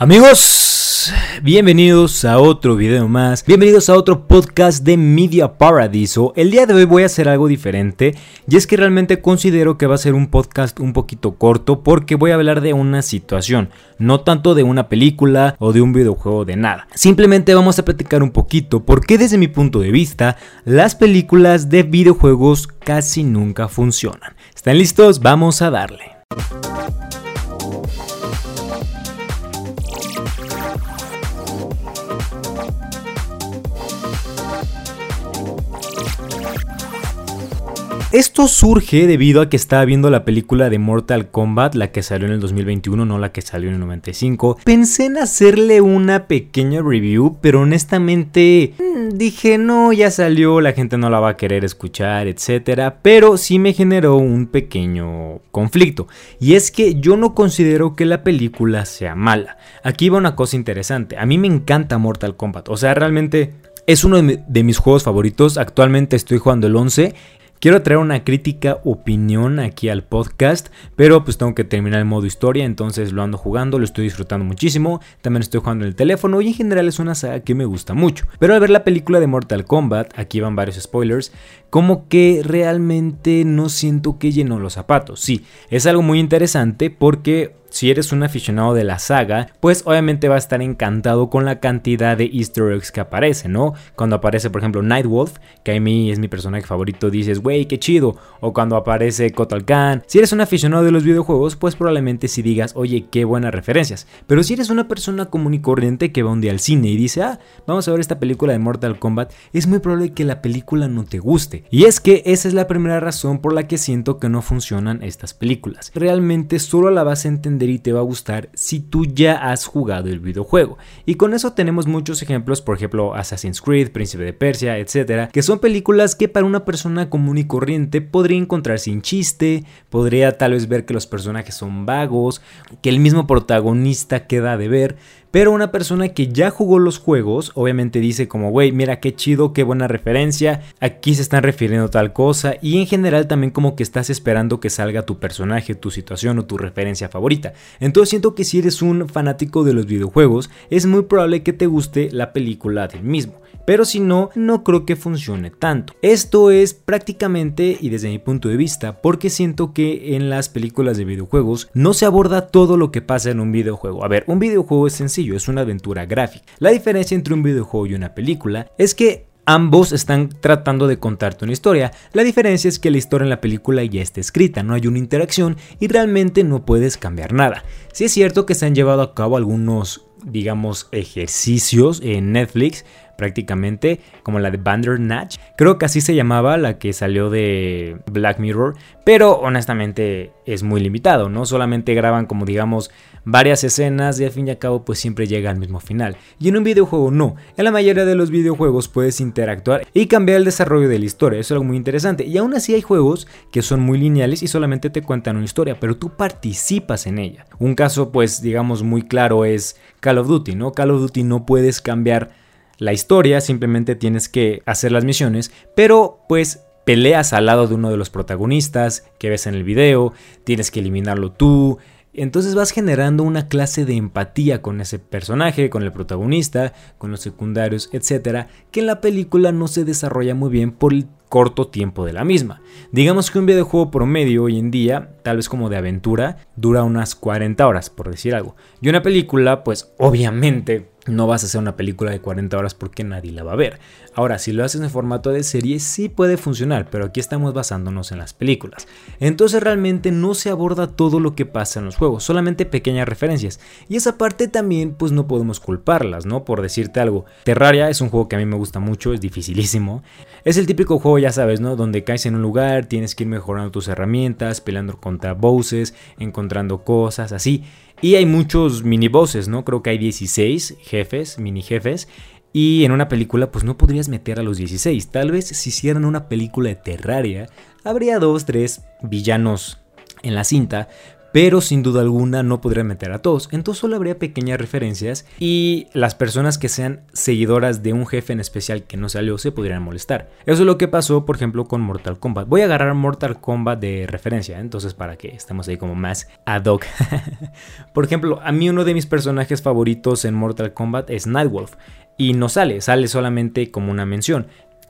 Amigos, bienvenidos a otro video más, bienvenidos a otro podcast de Media Paradiso. El día de hoy voy a hacer algo diferente y es que realmente considero que va a ser un podcast un poquito corto porque voy a hablar de una situación, no tanto de una película o de un videojuego de nada. Simplemente vamos a platicar un poquito porque desde mi punto de vista las películas de videojuegos casi nunca funcionan. ¿Están listos? Vamos a darle. Esto surge debido a que estaba viendo la película de Mortal Kombat, la que salió en el 2021, no la que salió en el 95. Pensé en hacerle una pequeña review, pero honestamente mm, dije, no, ya salió, la gente no la va a querer escuchar, etc. Pero sí me generó un pequeño conflicto. Y es que yo no considero que la película sea mala. Aquí va una cosa interesante. A mí me encanta Mortal Kombat. O sea, realmente es uno de, mis juegos favoritos. Actualmente estoy jugando el 11 Quiero traer una crítica opinión aquí al podcast, pero pues tengo que terminar el modo historia, entonces lo ando jugando, lo estoy disfrutando muchísimo, también estoy jugando en el teléfono y en general es una saga que me gusta mucho. Pero al ver la película de Mortal Kombat, aquí van varios spoilers, como que realmente no siento que llenó los zapatos. Sí, es algo muy interesante porque si eres un aficionado de la saga, pues obviamente va a estar encantado con la cantidad de easter eggs que aparece, ¿no? Cuando aparece, por ejemplo, Nightwolf, que a mí es mi personaje favorito, dices, wey, qué chido. O cuando aparece Kotal Khan. Si eres un aficionado de los videojuegos, pues probablemente si digas, oye, qué buenas referencias. Pero si eres una persona común y corriente que va un día al cine y dice, ah, vamos a ver esta película de Mortal Kombat, es muy probable que la película no te guste. Y es que esa es la primera razón por la que siento que no funcionan estas películas. Realmente solo la vas a entender y te va a gustar si tú ya has jugado el videojuego. Y con eso tenemos muchos ejemplos, por ejemplo Assassin's Creed, Príncipe de Persia, etcétera, que son películas que para una persona común y corriente podría encontrar sin chiste, podría tal vez ver que los personajes son vagos, que el mismo protagonista queda de ver, pero una persona que ya jugó los juegos, obviamente dice como, güey, mira qué chido, qué buena referencia, aquí se están refiriendo tal cosa, y en general también como que estás esperando que salga tu personaje, tu situación o tu referencia favorita. Entonces siento que si eres un fanático de los videojuegos, es muy probable que te guste la película del mismo pero si no, no creo que funcione tanto. Esto es prácticamente, y desde mi punto de vista, porque siento que en las películas de videojuegos no se aborda todo lo que pasa en un videojuego. A ver, un videojuego es sencillo, es una aventura gráfica. La diferencia entre un videojuego y una película es que Ambos están tratando de contarte una historia. La diferencia es que la historia en la película ya está escrita, no hay una interacción y realmente no puedes cambiar nada. Si es cierto que se han llevado a cabo algunos, digamos, ejercicios en Netflix prácticamente, como la de Bandersnatch. Creo que así se llamaba la que salió de Black Mirror, pero honestamente es muy limitado, ¿no? Solamente graban como digamos varias escenas y al fin y al cabo pues siempre llega al mismo final. Y en un videojuego no, en la mayoría de los videojuegos puedes interactuar y cambiar el desarrollo de la historia, eso es algo muy interesante. Y aún así hay juegos que son muy lineales y solamente te cuentan una historia, pero tú participas en ella. Un caso pues digamos muy claro es Call of Duty, ¿no? Call of Duty no puedes cambiar la historia, simplemente tienes que hacer las misiones, pero pues peleas al lado de uno de los protagonistas que ves en el video, tienes que eliminarlo tú, entonces vas generando una clase de empatía con ese personaje, con el protagonista, con los secundarios, etcétera, que en la película no se desarrolla muy bien por el corto tiempo de la misma. Digamos que un videojuego promedio hoy en día, tal vez como de aventura, dura unas 40 horas, por decir algo. Y una película, pues obviamente no vas a hacer una película de 40 horas porque nadie la va a ver. Ahora, si lo haces en formato de serie, sí puede funcionar, pero aquí estamos basándonos en las películas. Entonces realmente no se aborda todo lo que pasa en los juegos, solamente pequeñas referencias. Y esa parte también, pues no podemos culparlas, ¿no? Por decirte algo. Terraria es un juego que a mí me gusta mucho, es dificilísimo. Es el típico juego, ya sabes, ¿no? Donde caes en un lugar, tienes que ir mejorando tus herramientas, peleando contra bosses, encontrando cosas, así. Y hay muchos mini bosses, ¿no? Creo que hay 16 jefes, mini jefes. Y en una película pues no podrías meter a los 16. Tal vez si hicieran una película de Terraria, habría dos, tres villanos en la cinta, pero sin duda alguna no podría meter a todos, entonces solo habría pequeñas referencias y las personas que sean seguidoras de un jefe en especial que no salió se podrían molestar. Eso es lo que pasó, por ejemplo, con Mortal Kombat. Voy a agarrar Mortal Kombat de referencia, ¿eh? entonces para que estemos ahí como más ad hoc. por ejemplo, a mí uno de mis personajes favoritos en Mortal Kombat es Nightwolf y no sale, sale solamente como una mención.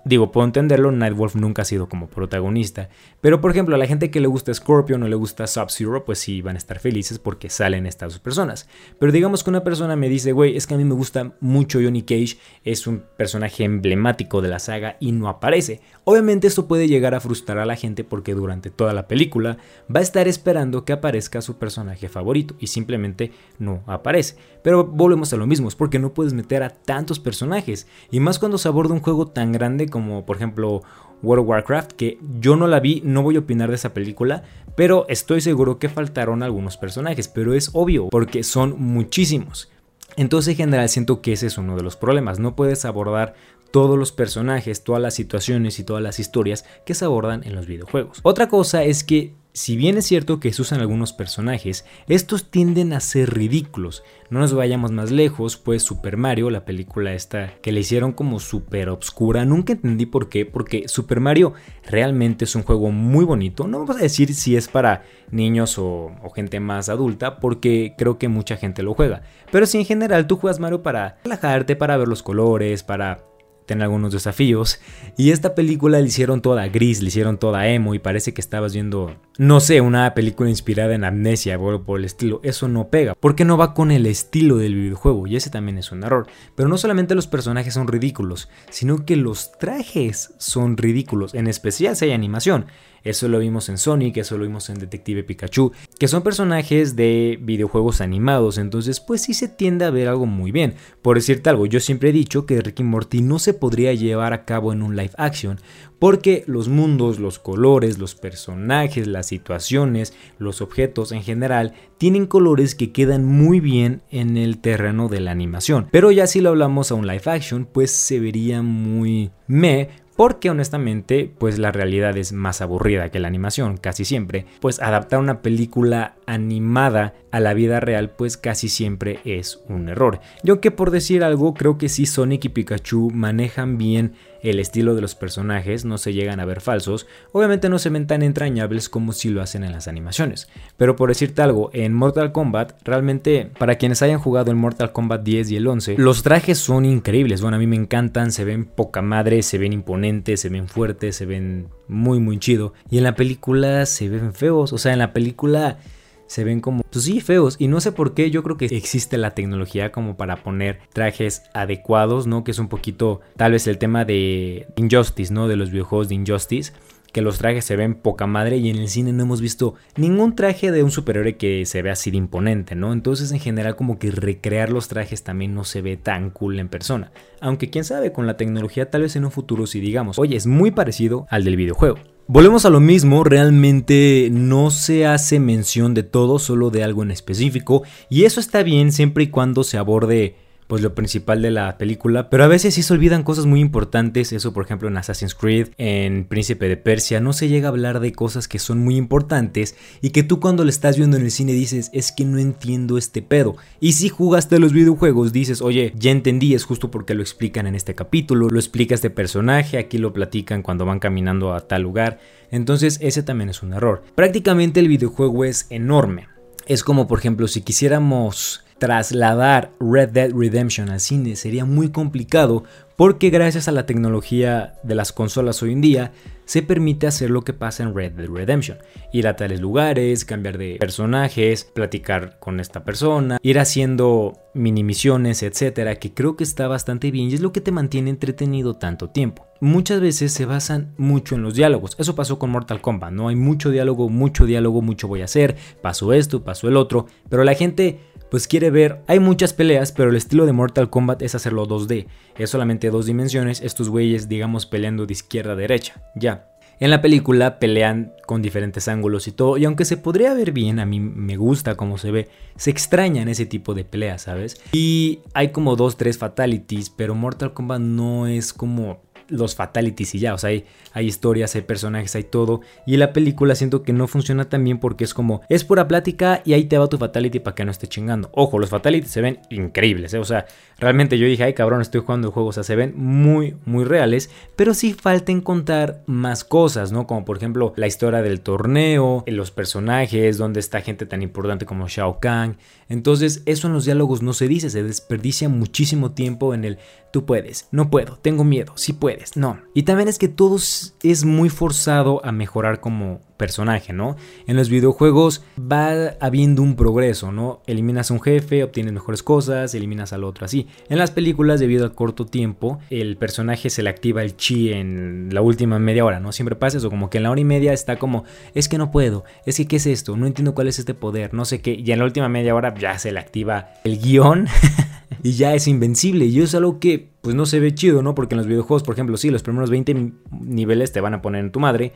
Digo, puedo entenderlo, Nightwolf nunca ha sido como protagonista. Pero por ejemplo, a la gente que le gusta Scorpion o le gusta Sub-Zero, pues sí van a estar felices porque salen estas dos personas. Pero digamos que una persona me dice, güey, es que a mí me gusta mucho Johnny Cage, es un personaje emblemático de la saga y no aparece. Obviamente esto puede llegar a frustrar a la gente porque durante toda la película va a estar esperando que aparezca su personaje favorito y simplemente no aparece. Pero volvemos a lo mismo, es porque no puedes meter a tantos personajes. Y más cuando se aborda un juego tan grande como por ejemplo World of Warcraft, que yo no la vi, no voy a opinar de esa película, pero estoy seguro que faltaron algunos personajes, pero es obvio, porque son muchísimos. Entonces en general siento que ese es uno de los problemas, no puedes abordar todos los personajes, todas las situaciones y todas las historias que se abordan en los videojuegos. Otra cosa es que si bien es cierto que se usan algunos personajes, estos tienden a ser ridículos. No nos vayamos más lejos, pues Super Mario, la película esta que le hicieron como super obscura, nunca entendí por qué, porque Super Mario realmente es un juego muy bonito. No vamos a decir si es para niños o, o gente más adulta, porque creo que mucha gente lo juega. Pero si en general tú juegas Mario para relajarte, para ver los colores, para tener algunos desafíos. Y esta película la hicieron toda gris, la hicieron toda emo y parece que estabas viendo, no sé, una película inspirada en amnesia o por el estilo. Eso no pega, porque no va con el estilo del videojuego y ese también es un error. Pero no solamente los personajes son ridículos, sino que los trajes son ridículos, en especial si hay animación. Eso lo vimos en Sonic, eso lo vimos en Detective Pikachu, que son personajes de videojuegos animados, entonces pues sí se tiende a ver algo muy bien. Por decirte algo, yo siempre he dicho que Ricky Morty no se podría llevar a cabo en un live action, porque los mundos, los colores, los personajes, las situaciones, los objetos en general tienen colores que quedan muy bien en el terreno de la animación. Pero ya si lo hablamos a un live action, pues se vería muy me porque honestamente pues la realidad es más aburrida que la animación casi siempre, pues adaptar una película animada a la vida real pues casi siempre es un error. Yo que por decir algo creo que sí Sonic y Pikachu manejan bien el estilo de los personajes, no se llegan a ver falsos, obviamente no se ven tan entrañables como si lo hacen en las animaciones. Pero por decirte algo, en Mortal Kombat, realmente para quienes hayan jugado en Mortal Kombat 10 y el 11, los trajes son increíbles, bueno, a mí me encantan, se ven poca madre, se ven imponentes, se ven fuertes, se ven muy muy chido. Y en la película se ven feos, o sea, en la película se ven como, pues sí, feos. Y no sé por qué, yo creo que existe la tecnología como para poner trajes adecuados, ¿no? Que es un poquito, tal vez el tema de Injustice, ¿no? De los videojuegos de Injustice. Que los trajes se ven poca madre y en el cine no hemos visto ningún traje de un superhéroe que se vea así de imponente, ¿no? Entonces en general como que recrear los trajes también no se ve tan cool en persona. Aunque quién sabe, con la tecnología tal vez en un futuro sí digamos, oye, es muy parecido al del videojuego. Volvemos a lo mismo, realmente no se hace mención de todo, solo de algo en específico, y eso está bien siempre y cuando se aborde pues lo principal de la película, pero a veces sí se olvidan cosas muy importantes, eso por ejemplo en Assassin's Creed, en Príncipe de Persia, no se llega a hablar de cosas que son muy importantes y que tú cuando le estás viendo en el cine dices, es que no entiendo este pedo. Y si jugaste los videojuegos dices, oye, ya entendí, es justo porque lo explican en este capítulo, lo explica este personaje, aquí lo platican cuando van caminando a tal lugar, entonces ese también es un error. Prácticamente el videojuego es enorme. Es como por ejemplo si quisiéramos trasladar Red Dead Redemption al cine sería muy complicado porque gracias a la tecnología de las consolas hoy en día se permite hacer lo que pasa en Red Dead Redemption. Ir a tales lugares, cambiar de personajes, platicar con esta persona, ir haciendo mini misiones, etcétera, que creo que está bastante bien y es lo que te mantiene entretenido tanto tiempo. Muchas veces se basan mucho en los diálogos. Eso pasó con Mortal Kombat, no hay mucho diálogo, mucho diálogo, mucho voy a hacer, pasó esto, pasó el otro, pero la gente pues quiere ver, hay muchas peleas, pero el estilo de Mortal Kombat es hacerlo 2D, es solamente dos dimensiones, estos güeyes digamos peleando de izquierda a derecha, ya. En la película pelean con diferentes ángulos y todo, y aunque se podría ver bien, a mí me gusta cómo se ve, se extraña en ese tipo de peleas, ¿sabes? Y hay como dos, tres fatalities, pero Mortal Kombat no es como los fatalities y ya, o sea, hay, hay, historias, hay personajes, hay todo. Y la película siento que no funciona tan bien porque es como, es pura plática y ahí te va tu fatality para que no esté chingando. Ojo, los fatalities se ven increíbles, ¿eh? o sea, realmente yo dije, ay cabrón, estoy jugando el juego, o sea, se ven muy, muy reales, pero sí falta contar más cosas, ¿no? Como por ejemplo la historia del torneo, los personajes, donde está gente tan importante como Shao Kahn. Entonces, eso en los diálogos no se dice, se desperdicia muchísimo tiempo en el tú puedes, no puedo, tengo miedo, sí puedes, no. Y también es que todo es muy forzado a mejorar como personaje, ¿no? En los videojuegos va habiendo un progreso, ¿no? Eliminas a un jefe, obtienes mejores cosas, eliminas al otro así. En las películas, debido al corto tiempo, el personaje se le activa el chi en la última media hora, ¿no? Siempre pasa eso, como que en la hora y media está como, es que no puedo, es que qué es esto, no entiendo cuál es este poder, no sé qué, y en la última media hora ya se le activa el guion. y ya es invencible. Y es algo que pues no se ve chido, ¿no? Porque en los videojuegos, por ejemplo, sí, los primeros 20 niveles te van a poner en tu madre,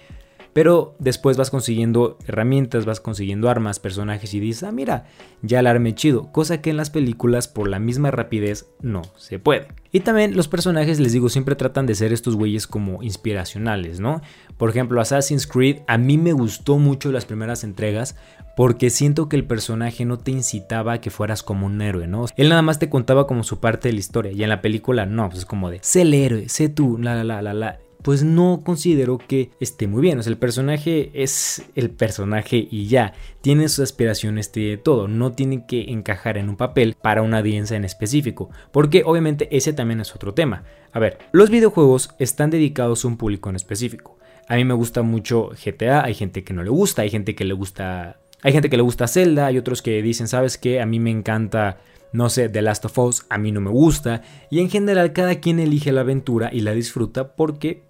pero después vas consiguiendo herramientas, vas consiguiendo armas, personajes y dices, ah, mira, ya alarme chido. Cosa que en las películas, por la misma rapidez, no se puede. Y también los personajes, les digo, siempre tratan de ser estos güeyes como inspiracionales, ¿no? Por ejemplo, Assassin's Creed, a mí me gustó mucho las primeras entregas porque siento que el personaje no te incitaba a que fueras como un héroe, ¿no? Él nada más te contaba como su parte de la historia y en la película no, pues es como de, sé el héroe, sé tú, la, la, la, la, la pues no considero que esté muy bien. O sea, el personaje es el personaje y ya. Tiene sus aspiraciones, de todo. No tiene que encajar en un papel para una audiencia en específico. Porque obviamente ese también es otro tema. A ver, los videojuegos están dedicados a un público en específico. A mí me gusta mucho GTA, hay gente que no le gusta, hay gente que le gusta... Hay gente que le gusta Zelda, hay otros que dicen, ¿sabes qué? A mí me encanta no sé, The Last of Us a mí no me gusta y en general cada quien elige la aventura y la disfruta porque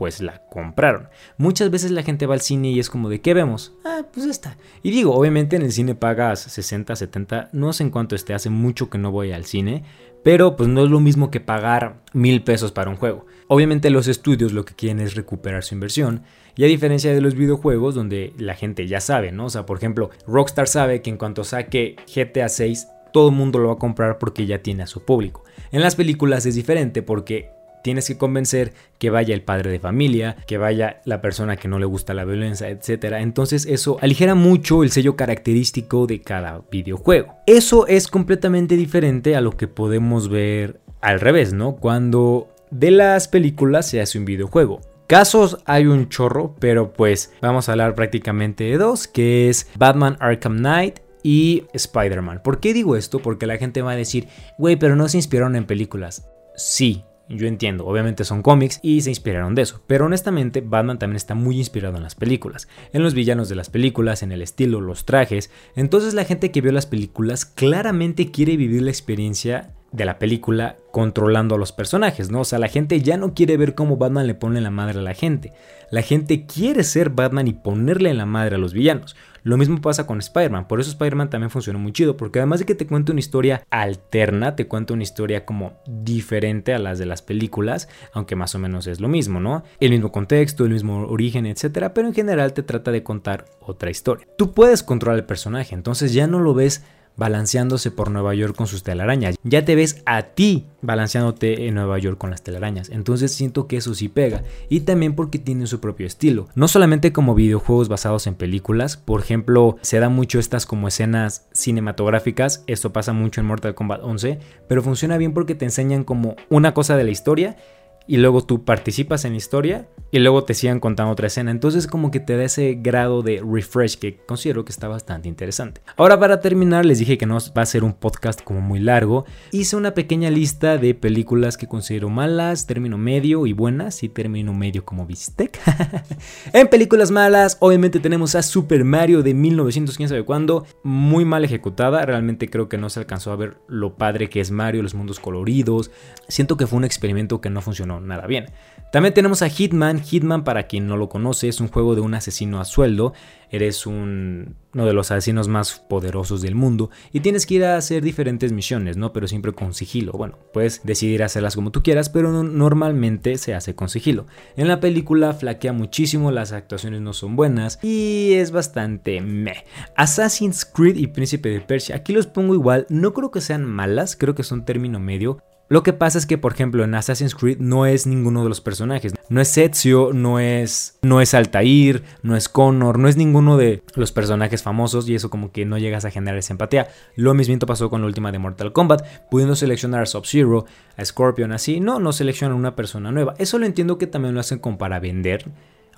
pues la compraron. Muchas veces la gente va al cine y es como de ¿qué vemos? Ah, pues esta. Y digo, obviamente en el cine pagas 60, 70, no sé en cuánto esté, hace mucho que no voy al cine, pero pues no es lo mismo que pagar mil pesos para un juego. Obviamente los estudios lo que quieren es recuperar su inversión. Y a diferencia de los videojuegos donde la gente ya sabe, ¿no? O sea, por ejemplo, Rockstar sabe que en cuanto saque GTA 6, todo el mundo lo va a comprar porque ya tiene a su público. En las películas es diferente porque tienes que convencer que vaya el padre de familia, que vaya la persona que no le gusta la violencia, etc. Entonces eso aligera mucho el sello característico de cada videojuego. Eso es completamente diferente a lo que podemos ver al revés, ¿no? Cuando de las películas se hace un videojuego. Casos hay un chorro, pero pues vamos a hablar prácticamente de dos, que es Batman Arkham Knight y Spider-Man. ¿Por qué digo esto? Porque la gente va a decir, güey, pero no se inspiraron en películas. Sí, yo entiendo, obviamente son cómics y se inspiraron de eso, pero honestamente Batman también está muy inspirado en las películas, en los villanos de las películas, en el estilo, los trajes, entonces la gente que vio las películas claramente quiere vivir la experiencia de la película controlando a los personajes, ¿no? O sea, la gente ya no quiere ver cómo Batman le pone la madre a la gente. La gente quiere ser Batman y ponerle en la madre a los villanos. Lo mismo pasa con Spider-Man, por eso Spider-Man también funcionó muy chido, porque además de que te cuenta una historia alterna, te cuenta una historia como diferente a las de las películas, aunque más o menos es lo mismo, ¿no? El mismo contexto, el mismo origen, etcétera, pero en general te trata de contar otra historia. Tú puedes controlar el personaje, entonces ya no lo ves balanceándose por Nueva York con sus telarañas. Ya te ves a ti balanceándote en Nueva York con las telarañas. Entonces siento que eso sí pega. Y también porque tiene su propio estilo. No solamente como videojuegos basados en películas. Por ejemplo, se da mucho estas como escenas cinematográficas. Esto pasa mucho en Mortal Kombat 11. Pero funciona bien porque te enseñan como una cosa de la historia y luego tú participas en la historia y luego te sigan contando otra escena. Entonces como que te da ese grado de refresh que considero que está bastante interesante. Ahora para terminar les dije que no va a ser un podcast como muy largo. Hice una pequeña lista de películas que considero malas, término medio y buenas y término medio como bistec. en películas malas obviamente tenemos a Super Mario de 1900 quién sabe cuándo, muy mal ejecutada. Realmente creo que no se alcanzó a ver lo padre que es Mario, los mundos coloridos. Siento que fue un experimento que no funcionó nada bien. También tenemos a Hitman. Hitman, para quien no lo conoce, es un juego de un asesino a sueldo. Eres uno de los asesinos más poderosos del mundo y tienes que ir a hacer diferentes misiones, ¿no? Pero siempre con sigilo. Bueno, puedes decidir hacerlas como tú quieras, pero normalmente se hace con sigilo. En la película flaquea muchísimo, las actuaciones no son buenas y es bastante meh. Assassin's Creed y Príncipe de Persia, aquí los pongo igual, no creo que sean malas, creo que son término medio Lo que pasa es que, por ejemplo, en Assassin's Creed no es ninguno de los personajes. No es Ezio, no es, no es Altair, no es Connor, no es ninguno de los personajes famosos y eso como que no llegas a generar esa empatía. Lo mismo pasó con la última de Mortal Kombat, pudiendo seleccionar a Sub-Zero, a Scorpion así. No, no seleccionan una persona nueva. Eso lo entiendo que también lo hacen como para vender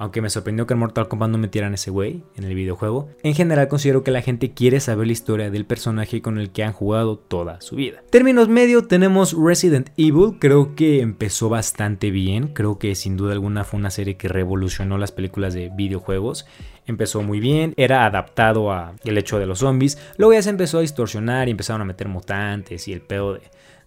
aunque me sorprendió que en Mortal Kombat no metieran ese güey en el videojuego. En general considero que la gente quiere saber la historia del personaje con el que han jugado toda su vida. Términos medio tenemos Resident Evil, creo que empezó bastante bien, creo que sin duda alguna fue una serie que revolucionó las películas de videojuegos empezó muy bien, era adaptado a el hecho de los zombies, luego ya se empezó a distorsionar y empezaron a meter mutantes y el pedo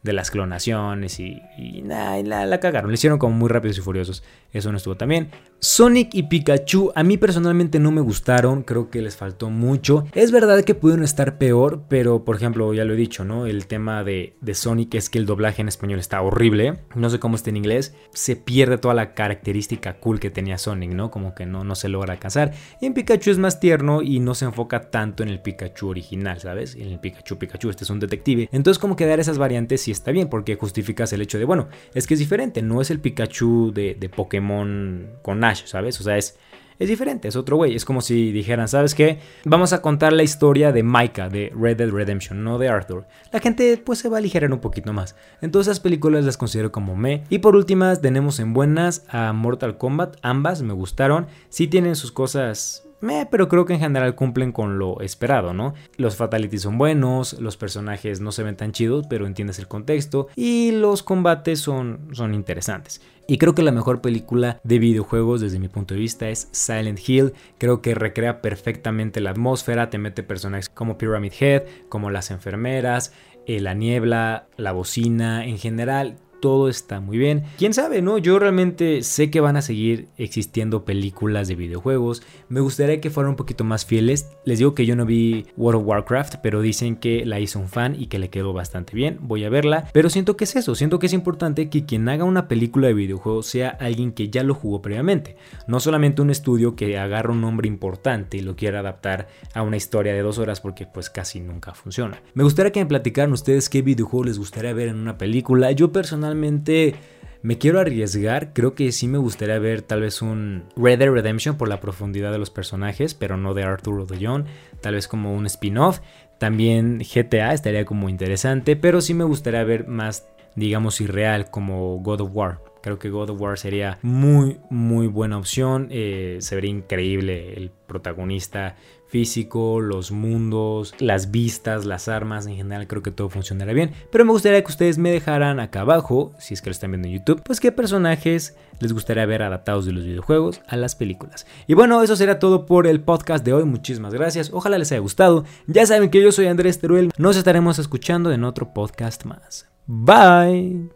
de las clonaciones y, la, la, cagaron. Le hicieron como muy rápidos y furiosos. Eso no estuvo también. Sonic y Pikachu a mí personalmente no me gustaron. Creo que les faltó mucho. Es verdad que pudieron estar peor, pero por ejemplo, ya lo he dicho, ¿no? El tema de, de Sonic es que el doblaje en español está horrible. No sé cómo está en inglés. Se pierde toda la característica cool que tenía Sonic, ¿no? Como que no, no se logra alcanzar. Y en Pikachu es más tierno y no se enfoca tanto en el Pikachu original, ¿sabes? En el Pikachu Pikachu, este es un detective. Entonces como que dar esas variantes y está bien porque justificas el hecho de, bueno, es que es diferente, no es el Pikachu de, de Pokémon con ¿sabes? O sea, es, es diferente, es otro güey. Es como si dijeran, ¿sabes qué? Vamos a contar la historia de Micah de Red Dead Redemption, no de Arthur. La gente pues se va a aligerar un poquito más. Entonces esas películas las considero como me. Y por últimas tenemos en buenas a Mortal Kombat. Ambas me gustaron. Sí tienen sus cosas pero creo que en general cumplen con lo esperado, ¿no? Los fatalities son buenos, los personajes no se ven tan chidos, pero entiendes el contexto y los combates son, son interesantes. Y creo que la mejor película de videojuegos desde mi punto de vista es Silent Hill. Creo que recrea perfectamente la atmósfera, te mete personajes como Pyramid Head, como las enfermeras, eh, la niebla, la bocina, en general todo está muy bien. Quién sabe, ¿no? Yo realmente sé que van a seguir existiendo películas de videojuegos. Me gustaría que fueran un poquito más fieles. Les digo que yo no vi World of Warcraft, pero dicen que la hizo un fan y que le quedó bastante bien. Voy a verla. Pero siento que es eso. Siento que es importante que quien haga una película de videojuegos sea alguien que ya lo jugó previamente. No solamente un estudio que agarra un nombre importante y lo quiera adaptar a una historia de dos horas porque pues casi nunca funciona. Me gustaría que me platicaran ustedes qué videojuego les gustaría ver en una película. Yo personalmente me quiero arriesgar. Creo que sí me gustaría ver tal vez un Red Dead Redemption por la profundidad de los personajes, pero no de Arthur o de John. Tal vez como un spin-off. También GTA estaría como interesante, pero sí me gustaría ver más, digamos, irreal como God of War. Creo que God of War sería muy, muy buena opción. Eh, se vería increíble el protagonista los mundos, las vistas, las armas, en general creo que todo funcionará bien. Pero me gustaría que ustedes me dejaran acá abajo, si es que lo están viendo en YouTube, pues qué personajes les gustaría ver adaptados de los videojuegos a las películas. Y bueno, eso será todo por el podcast de hoy. Muchísimas gracias. Ojalá les haya gustado. Ya saben que yo soy Andrés Teruel. Nos estaremos escuchando en otro podcast más. Bye.